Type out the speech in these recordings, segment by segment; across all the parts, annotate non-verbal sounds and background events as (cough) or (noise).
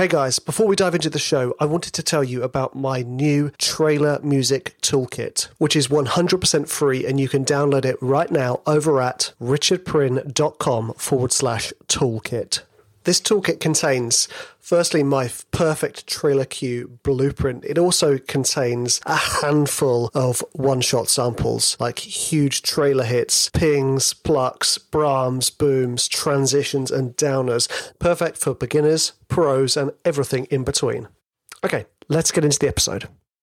Hey guys, before we dive into the show, I wanted to tell you about my new trailer music toolkit, which is 100% free and you can download it right now over at richardpryn.com forward slash toolkit. This toolkit contains, firstly, my perfect trailer cue blueprint. It also contains a handful of one shot samples, like huge trailer hits, pings, plucks, braams, booms, transitions, and downers. Perfect for beginners, pros, and everything in between. Okay, let's get into the episode.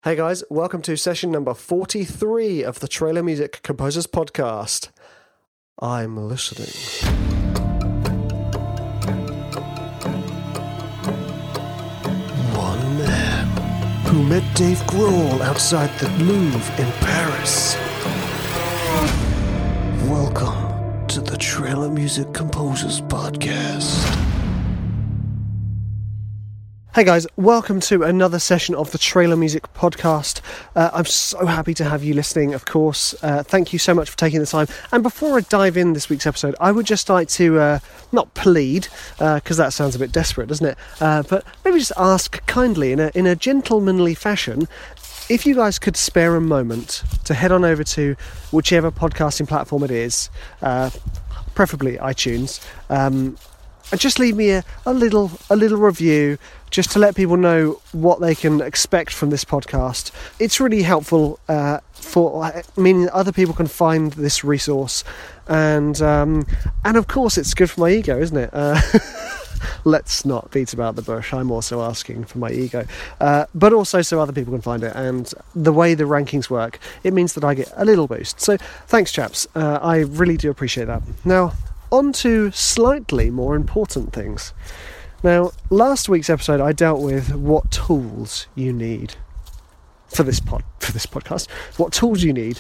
Hey guys, welcome to session number 43 of the Trailer Music Composers Podcast. I'm listening. Who met Dave Grohl outside the Louvre in Paris. Welcome to the Trailer Music Composers Podcast. Hey guys, welcome to another session of the Trailer Music Podcast. Uh, I'm so happy to have you listening, of course. Uh, thank you so much for taking the time. And before I dive in this week's episode, I would just like to uh, not plead, because uh, that sounds a bit desperate, doesn't it? Uh, but maybe just ask kindly, in a, in a gentlemanly fashion, if you guys could spare a moment to head on over to whichever podcasting platform it is, uh, preferably iTunes. Um, and just leave me a, a little a little review just to let people know what they can expect from this podcast. It's really helpful uh, for meaning other people can find this resource, and um, and of course it's good for my ego, isn't it? Uh, (laughs) let's not beat about the bush. I'm also asking for my ego, uh, but also so other people can find it. And the way the rankings work, it means that I get a little boost. So thanks, chaps. Uh, I really do appreciate that. Now on to slightly more important things. Now, last week's episode, I dealt with what tools you need for this pod for this podcast. What tools you need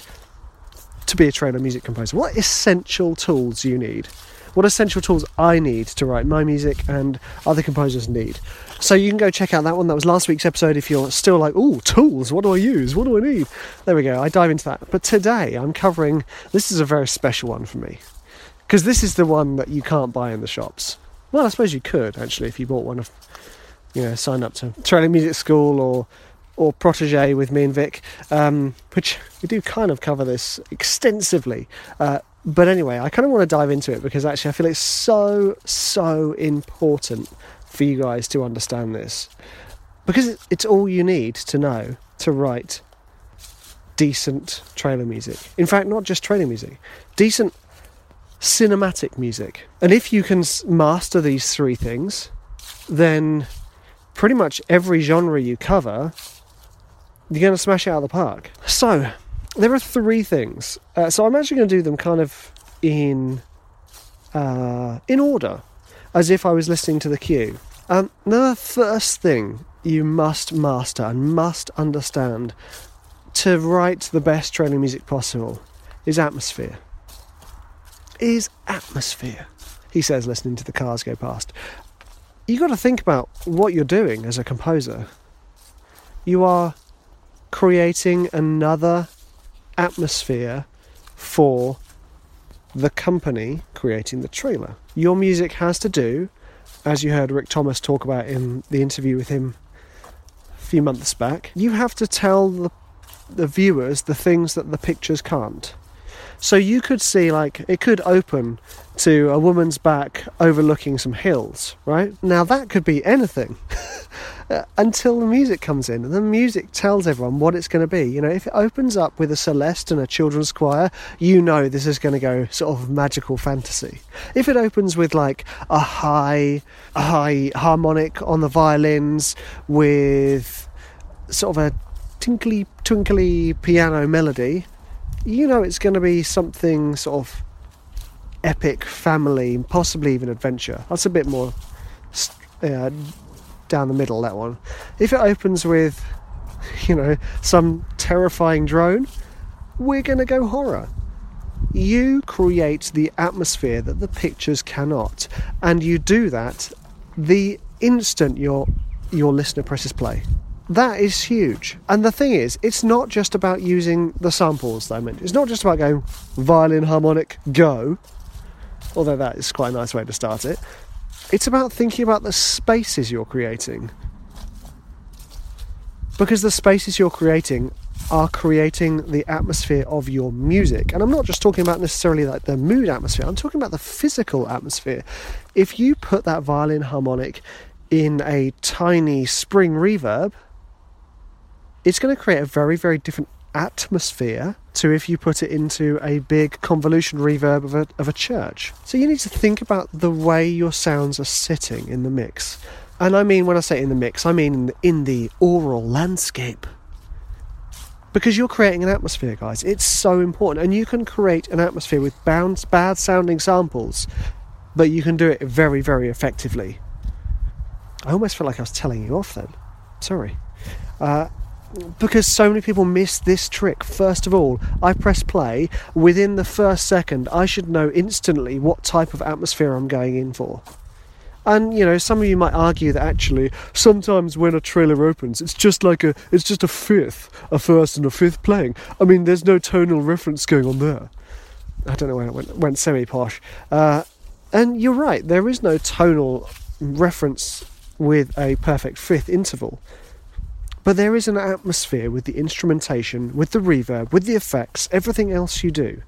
to be a trailer music composer? What essential tools you need? What essential tools I need to write my music and other composers need? So you can go check out that one. That was last week's episode. If you're still like, oh, tools, what do I use? What do I need? There we go. I dive into that. But today I'm covering. This is a very special one for me because this is the one that you can't buy in the shops. Well, I suppose you could actually if you bought one of, you know, sign up to Trailer Music School or or Protege with me and Vic, um, which we do kind of cover this extensively. Uh, but anyway, I kind of want to dive into it because actually I feel it's so so important for you guys to understand this because it's all you need to know to write decent trailer music. In fact, not just trailer music, decent cinematic music. And if you can master these three things, then pretty much every genre you cover, you're going to smash it out of the park. So, there are three things. Uh, so, I'm actually going to do them kind of in uh, in order, as if I was listening to the cue. Um, the first thing you must master and must understand to write the best trailer music possible is atmosphere is atmosphere, he says, listening to the cars go past. You've got to think about what you're doing as a composer. You are creating another atmosphere for the company creating the trailer. Your music has to do, as you heard Rick Thomas talk about in the interview with him a few months back, you have to tell the, the viewers the things that the pictures can't. So you could see, like, it could open to a woman's back overlooking some hills, right? Now that could be anything (laughs) uh, until the music comes in. And the music tells everyone what it's going to be. You know, if it opens up with a Celeste and a children's choir, you know this is going to go sort of magical fantasy. If it opens with like a high, a high harmonic on the violins with sort of a tinkly, twinkly piano melody, you know it's going to be something sort of epic, family, possibly even adventure. That's a bit more uh, down the middle, that one. If it opens with, (laughs) you know, some terrifying drone, we're going to go horror. You create the atmosphere that the pictures cannot, and you do that the instant your your listener presses play. That is huge. And the thing is, it's not just about using the samples that I mentioned. It's not just about going violin, harmonic, go, although that is quite a nice way to start it. It's about thinking about the spaces you're creating. Because the spaces you're creating are creating the atmosphere of your music. And I'm not just talking about necessarily like the mood atmosphere, I'm talking about the physical atmosphere. If you put that violin harmonic in a tiny spring reverb, it's going to create a very, very different atmosphere to if you put it into a big convolution reverb of a, of a church. So you need to think about the way your sounds are sitting in the mix. And I mean, when I say in the mix, I mean in the, aural landscape. Because you're creating an atmosphere, guys. It's so important. And you can create an atmosphere with bounds, bad sounding samples, but you can do it very, very effectively. I almost feel like I was telling you off then. Sorry. Uh, because so many people miss this trick. First of all, I press play. Within the first second, I should know instantly what type of atmosphere I'm going in for. And you know, some of you might argue that actually, sometimes when a trailer opens, it's just like a, it's just a fifth, a first and a fifth playing. I mean, there's no tonal reference going on there. I don't know when it went, went semi posh. Uh, and you're right, there is no tonal reference with a perfect fifth interval. But there is an atmosphere with the instrumentation, with the reverb, with the effects, everything else you do.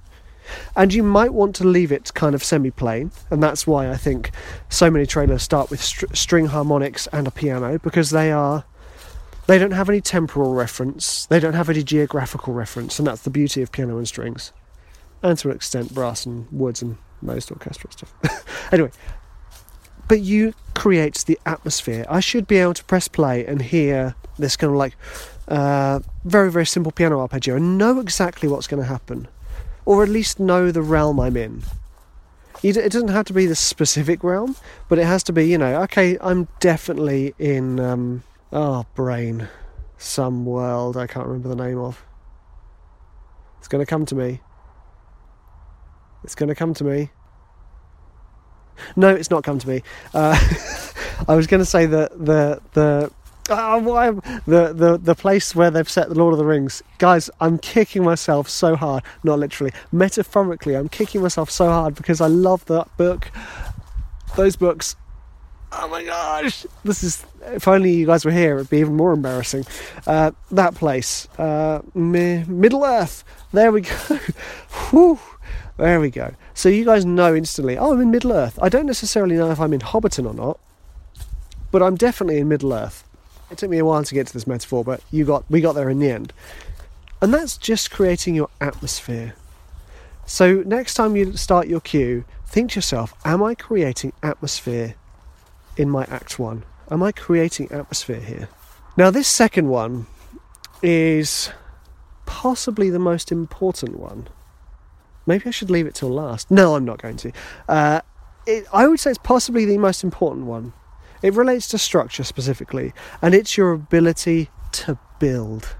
And you might want to leave it kind of semi plain, and that's why I think so many trailers start with str- string harmonics and a piano because they are. They don't have any temporal reference, they don't have any geographical reference, and that's the beauty of piano and strings. And to an extent, brass and woods and most orchestral stuff. (laughs) anyway, but you create the atmosphere. I should be able to press play and hear this kind of like uh, very, very simple piano arpeggio and know exactly what's going to happen, or at least know the realm I'm in. It doesn't have to be the specific realm, but it has to be, you know, okay, I'm definitely in, um, oh, brain, some world I can't remember the name of. It's going to come to me. It's going to come to me. (laughs) No, it's not come to me. Uh, (laughs) I was going to say that the the why, the, the the place where they've set the Lord of the Rings, guys. I'm kicking myself so hard, not literally, metaphorically. I'm kicking myself so hard because I love that book. Those books. Oh my gosh! This is. If only you guys were here, it'd be even more embarrassing. Uh, that place, uh, Middle Earth. There we go. (laughs) Whew. There we go. So you guys know instantly. Oh, I'm in Middle Earth. I don't necessarily know if I'm in Hobbiton or not, but I'm definitely in Middle Earth. It took me a while to get to this metaphor, but you got we got there in the end. And that's just creating your atmosphere. So next time you start your cue, think to yourself, am I creating atmosphere in my act 1? Am I creating atmosphere here? Now this second one is possibly the most important one. Maybe I should leave it till last. No, I'm not going to. Uh, it, I would say it's possibly the most important one it relates to structure specifically, and it's your ability to build.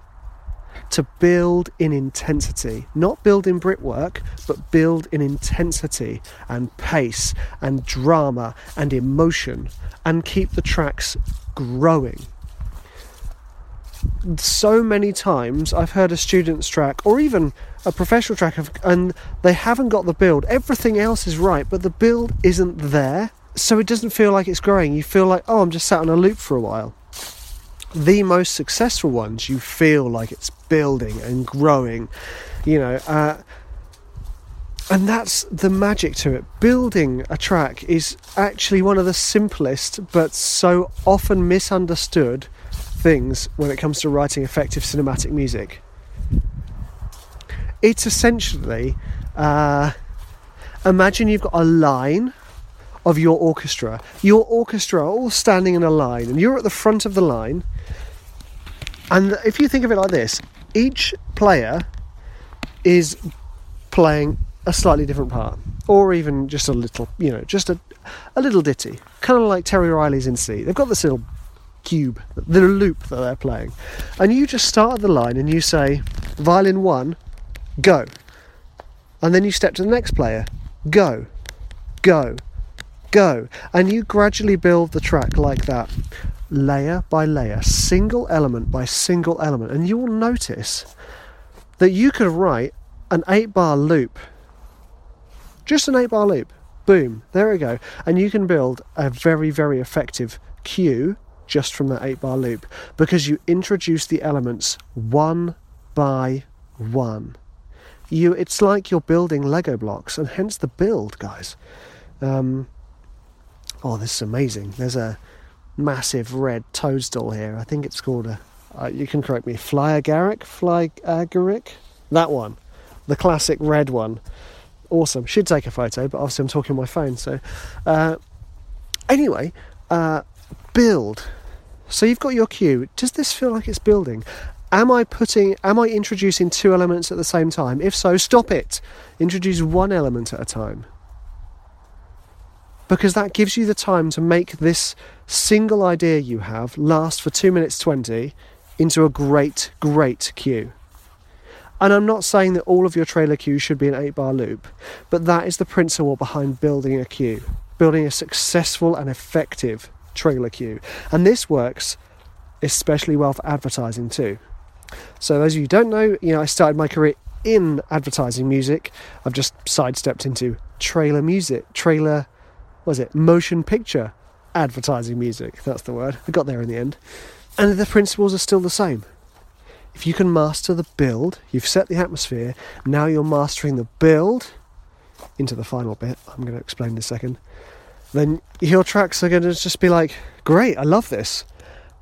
To build in intensity, not build in brickwork, but build in intensity and pace and drama and emotion and keep the tracks growing. So many times I've heard a student's track or even a professional track of, and they haven't got the build. Everything else is right, but the build isn't there so it doesn't feel like it's growing. You feel like, oh, I'm just sat on a loop for a while. The most successful ones, you feel like it's building and growing, you know. Uh, and that's the magic to it. Building a track is actually one of the simplest but so often misunderstood things when it comes to writing effective cinematic music. It's essentially uh, imagine you've got a line of your orchestra. Your orchestra are all standing in a line, and you're at the front of the line. And if you think of it like this, each player is playing a slightly different part, or even just a little, you know, just a, a little ditty, kind of like Terry Riley's in C. They've got this little cube, the loop that they're playing, and you just start at the line and you say, violin one, go, and then you step to the next player, go, go, go. And you gradually build the track like that, layer by layer, single element by single element. And you will notice that you could write an eight bar loop, just an eight bar loop, Boom, there we go. And you can build a very, very effective cue just from that 8 bar loop because you introduce the elements one by one. You, it's like you're building Lego blocks, and hence the build, guys. Um, oh, this is amazing. There's a massive red toadstool here. I think it's called a. Uh, you can correct me. Fly agaric, fly agaric. That one, the classic red one awesome. Should take a photo, but obviously I'm talking on my phone. So, uh, anyway, uh, build. So you've got your cue. Does this feel like it's building? Am I putting? Am I introducing two elements at the same time? If so, stop it. Introduce one element at a time. Because that gives you the time to make this single idea you have last for two minutes twenty into a great, great cue. And I'm not saying that all of your trailer cues should be an 8 bar loop, but that is the principle behind building a cue, building a successful and effective trailer cue. And this works especially well for advertising too. So, of you don't know, you know, I started my career in advertising music. I've just sidestepped into trailer music, trailer, was it, motion picture advertising music. That's the word. I got there in the end. And the principles are still the same. If you can master the build, you've set the atmosphere, now you're mastering the build into the final bit, I'm going to explain in a second, then your tracks are going to just be like, great, I love this.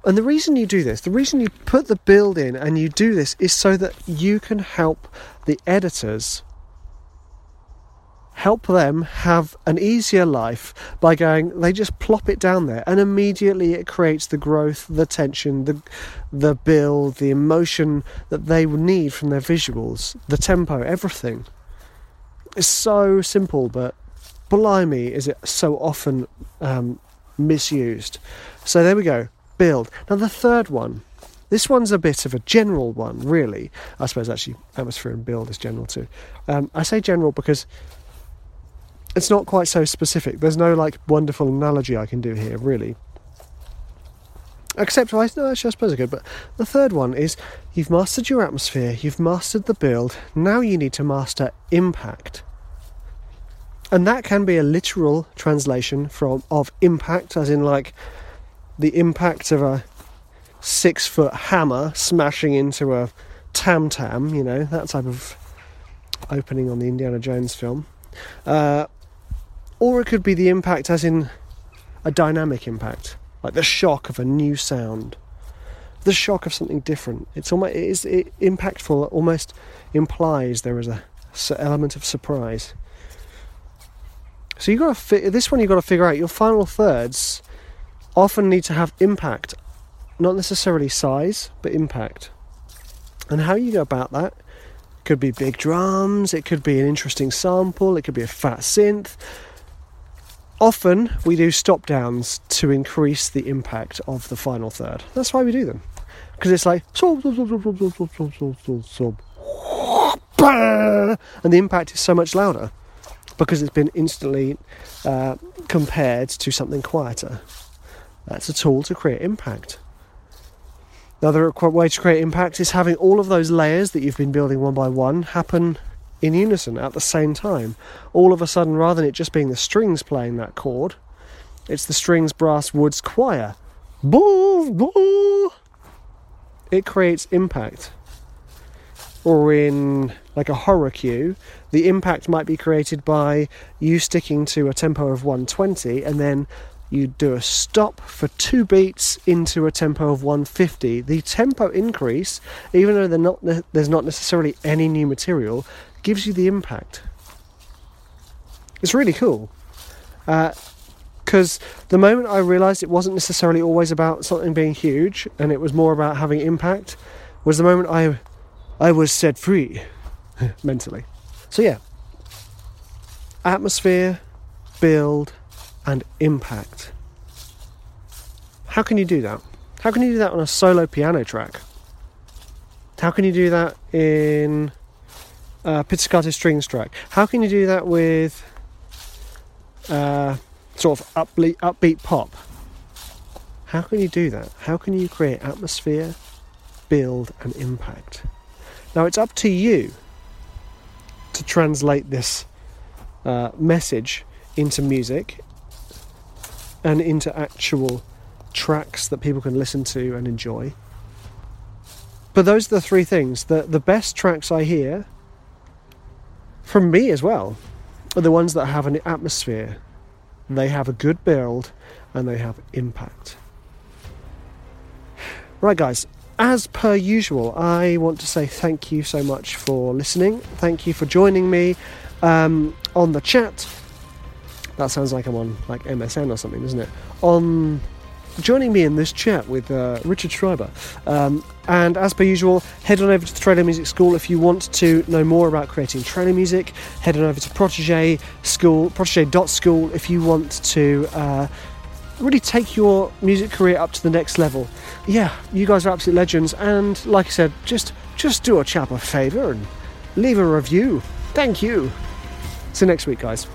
And the reason you do this, the reason you put the build in and you do this is so that you can help the editors help them have an easier life by going they just plop it down there and immediately it creates the growth the tension the the build the emotion that they need from their visuals the tempo everything it's so simple but blimey is it so often um, misused so there we go build now the third one this one's a bit of a general one, really. I suppose actually atmosphere and build is general too. Um, I say general because it's not quite so specific. There's no like wonderful analogy I can do here, really. Except, I, no, actually, I suppose I could. But the third one is you've mastered your atmosphere, you've mastered the build, now you need to master impact. And that can be a literal translation from of impact, as in like the impact of a six foot hammer smashing into a tam tam, you know, that type of opening on the Indiana Jones film. Uh, or it could be the impact as in a dynamic impact, like the shock of a new sound, the shock of something different. It's almost it is it, impactful. Almost implies there is a element of surprise. So you got to fi- this one You've got to figure out. Your final thirds often need to have impact, not necessarily size, but impact. And how you go about that could be big drums, it could be an interesting sample, it could be a fat synth, Often we do stop downs to increase the impact of the final third. That's why we do them. Because it's like and the impact is so much louder because it's been instantly uh, compared to something quieter. That's a tool to create impact. Another way to create impact is having all of those layers that you've been building one by one happen in unison at the same time. All of a sudden, rather than it just being the strings playing that chord, it's the strings, brass, woods choir. Boo, boo. It creates impact. Or in like a horror cue, the impact might be created by you sticking to a tempo of 120 and then you do a stop for two beats into a tempo of 150. The tempo increase, even though not, there's not necessarily any new material, gives you the impact. It's really cool. Because uh, the moment I realised it wasn't necessarily always about something being huge and it was more about having impact was the moment I, I was set free (laughs) mentally. So, yeah, atmosphere, build, and impact. How can you do that? How can you do that on a solo piano track? How can you do that in uh, pizzicato strings track. How can you do that with uh, sort of upbeat pop? How can you do that? How can you create atmosphere, build, and impact? Now it's up to you to translate this uh, message into music and into actual tracks that people can listen to and enjoy. But those are the three things. The the best tracks I hear from me as well are the ones that have an atmosphere. They have a good build and they have impact. Right guys, as per usual, I want to say thank you so much for listening. Thank you for joining me um, on the chat. That sounds like I'm on like MSN or something, doesn't it? On joining me in this chat with uh, Richard Schreiber. Um, and as per usual, head on over to the Trailer Music School if you want to know more about creating trailer music. Head on over to Protege School, Protege.school if you want to uh, really take your music career up to the next level. Yeah, you guys are absolute legends, and like I said, just just do a chap a favour and leave a review. Thank you. See you next week, guys.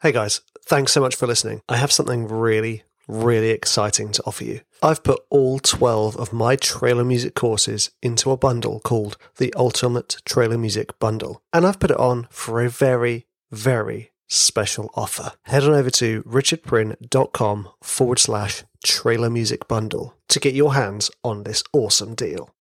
Hey guys, thanks so much for listening. I have something really, really exciting to offer you. I've put all 12 of my trailer music courses into a bundle called the Ultimate Trailer Music Bundle. And I've put it on for a very, very special offer. Head on over to richardprin.com forward slash trailer music bundle to get your hands on this awesome deal.